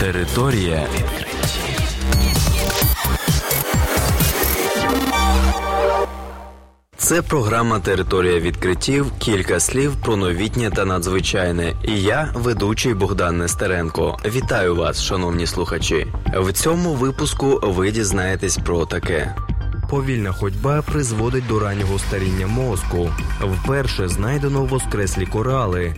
Територія відкриттів. Це програма Територія відкриттів. Кілька слів про новітнє та надзвичайне. І я, ведучий Богдан Нестеренко. Вітаю вас, шановні слухачі. В цьому випуску ви дізнаєтесь про таке. Повільна ходьба призводить до раннього старіння мозку. Вперше знайдено воскреслі корали.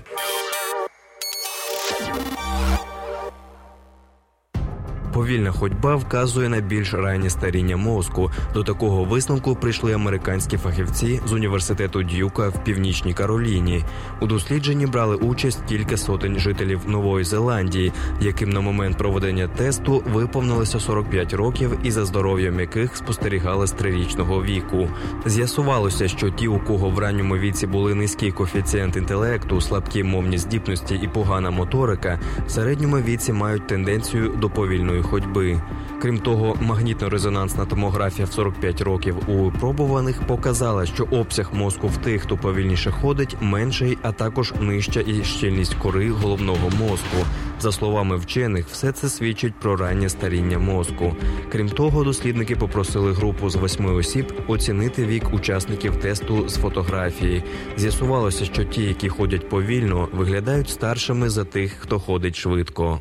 Повільна ходьба вказує на більш раннє старіння мозку. До такого висновку прийшли американські фахівці з університету Дюка в північній Кароліні. У дослідженні брали участь кілька сотень жителів Нової Зеландії, яким на момент проведення тесту виповнилося 45 років, і за здоров'ям яких спостерігали з трирічного віку. З'ясувалося, що ті, у кого в ранньому віці були низький коефіцієнт інтелекту, слабкі мовні здібності і погана моторика, в середньому віці мають тенденцію до повільної ходьби. Крім того, магнітно-резонансна томографія в 45 років у випробуваних показала, що обсяг мозку в тих, хто повільніше ходить, менший, а також нижча і щільність кори головного мозку. За словами вчених, все це свідчить про раннє старіння мозку. Крім того, дослідники попросили групу з восьми осіб оцінити вік учасників тесту з фотографії. З'ясувалося, що ті, які ходять повільно, виглядають старшими за тих, хто ходить швидко.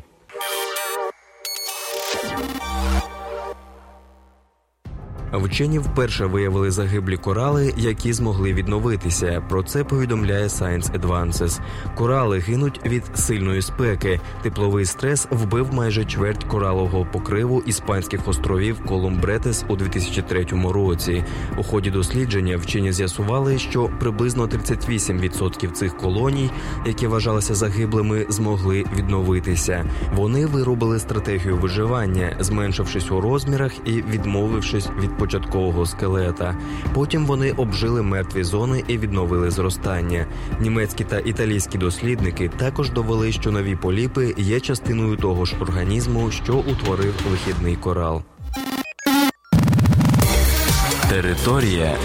Вчені вперше виявили загиблі корали, які змогли відновитися. Про це повідомляє Science Advances. Корали гинуть від сильної спеки. Тепловий стрес вбив майже чверть коралового покриву іспанських островів Колумбретес у 2003 році. У ході дослідження вчені з'ясували, що приблизно 38% цих колоній, які вважалися загиблими, змогли відновитися. Вони виробили стратегію виживання, зменшившись у розмірах і відмовившись від початкового скелета. Потім вони обжили мертві зони і відновили зростання. Німецькі та італійські дослідники також довели, що нові поліпи є частиною того ж організму, що утворив вихідний корал. Територія.